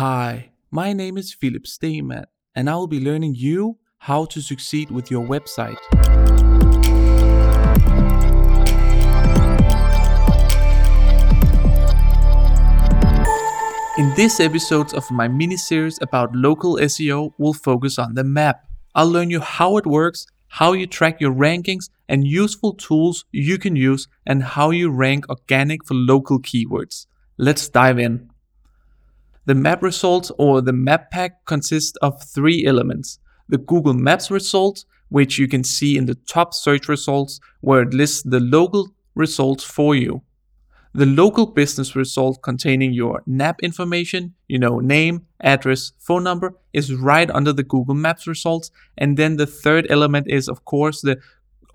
Hi, my name is Philip Steeman, and I will be learning you how to succeed with your website. In this episode of my mini series about local SEO, we'll focus on the map. I'll learn you how it works, how you track your rankings, and useful tools you can use, and how you rank organic for local keywords. Let's dive in. The map results or the map pack consists of three elements. The Google Maps results, which you can see in the top search results, where it lists the local results for you the local business result containing your NAP information, you know, name, address, phone number, is right under the Google Maps results. And then the third element is, of course, the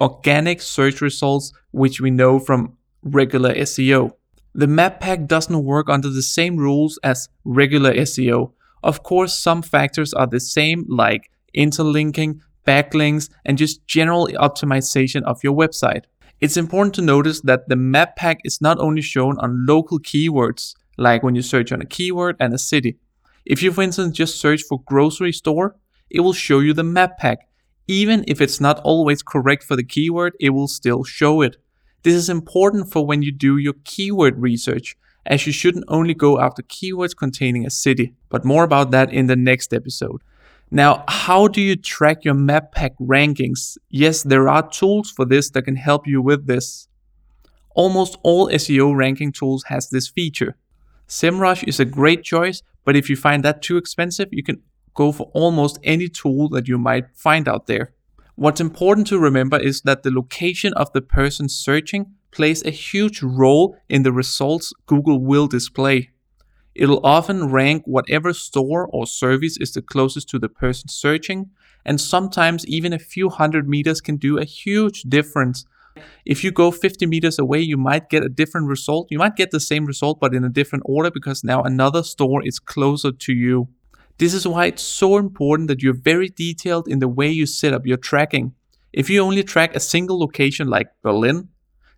organic search results, which we know from regular SEO. The map pack doesn't work under the same rules as regular SEO. Of course, some factors are the same, like interlinking, backlinks, and just general optimization of your website. It's important to notice that the map pack is not only shown on local keywords, like when you search on a keyword and a city. If you, for instance, just search for grocery store, it will show you the map pack. Even if it's not always correct for the keyword, it will still show it. This is important for when you do your keyword research, as you shouldn't only go after keywords containing a city. But more about that in the next episode. Now, how do you track your map pack rankings? Yes, there are tools for this that can help you with this. Almost all SEO ranking tools has this feature. SEMrush is a great choice, but if you find that too expensive, you can go for almost any tool that you might find out there. What's important to remember is that the location of the person searching plays a huge role in the results Google will display. It'll often rank whatever store or service is the closest to the person searching, and sometimes even a few hundred meters can do a huge difference. If you go 50 meters away, you might get a different result. You might get the same result, but in a different order because now another store is closer to you. This is why it's so important that you're very detailed in the way you set up your tracking. If you only track a single location like Berlin,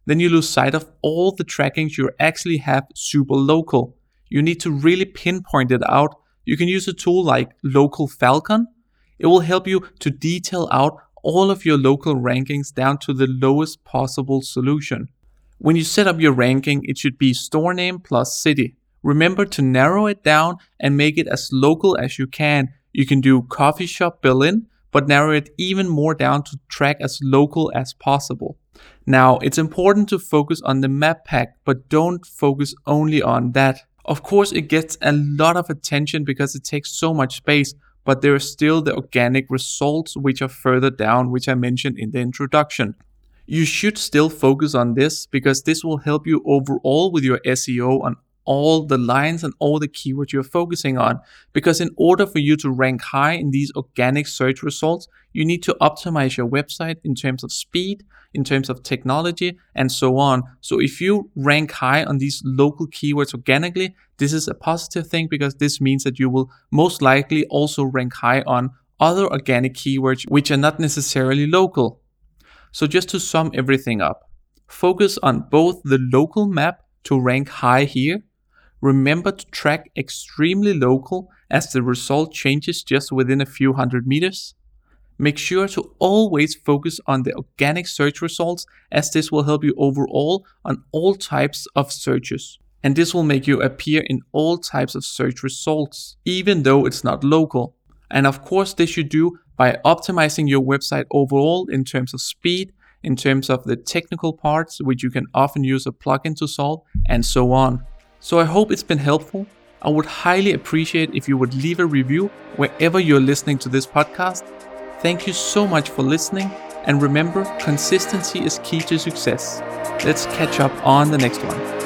then you lose sight of all the trackings you actually have super local you need to really pinpoint it out. You can use a tool like Local Falcon. It will help you to detail out all of your local rankings down to the lowest possible solution. When you set up your ranking, it should be store name plus city. Remember to narrow it down and make it as local as you can. You can do coffee shop Berlin, but narrow it even more down to track as local as possible. Now, it's important to focus on the map pack, but don't focus only on that. Of course, it gets a lot of attention because it takes so much space, but there are still the organic results which are further down, which I mentioned in the introduction. You should still focus on this because this will help you overall with your SEO on all the lines and all the keywords you're focusing on. Because in order for you to rank high in these organic search results, you need to optimize your website in terms of speed, in terms of technology, and so on. So if you rank high on these local keywords organically, this is a positive thing because this means that you will most likely also rank high on other organic keywords which are not necessarily local. So just to sum everything up, focus on both the local map to rank high here Remember to track extremely local as the result changes just within a few hundred meters. Make sure to always focus on the organic search results as this will help you overall on all types of searches. And this will make you appear in all types of search results, even though it's not local. And of course, this you do by optimizing your website overall in terms of speed, in terms of the technical parts, which you can often use a plugin to solve, and so on. So I hope it's been helpful. I would highly appreciate if you would leave a review wherever you're listening to this podcast. Thank you so much for listening, and remember, consistency is key to success. Let's catch up on the next one.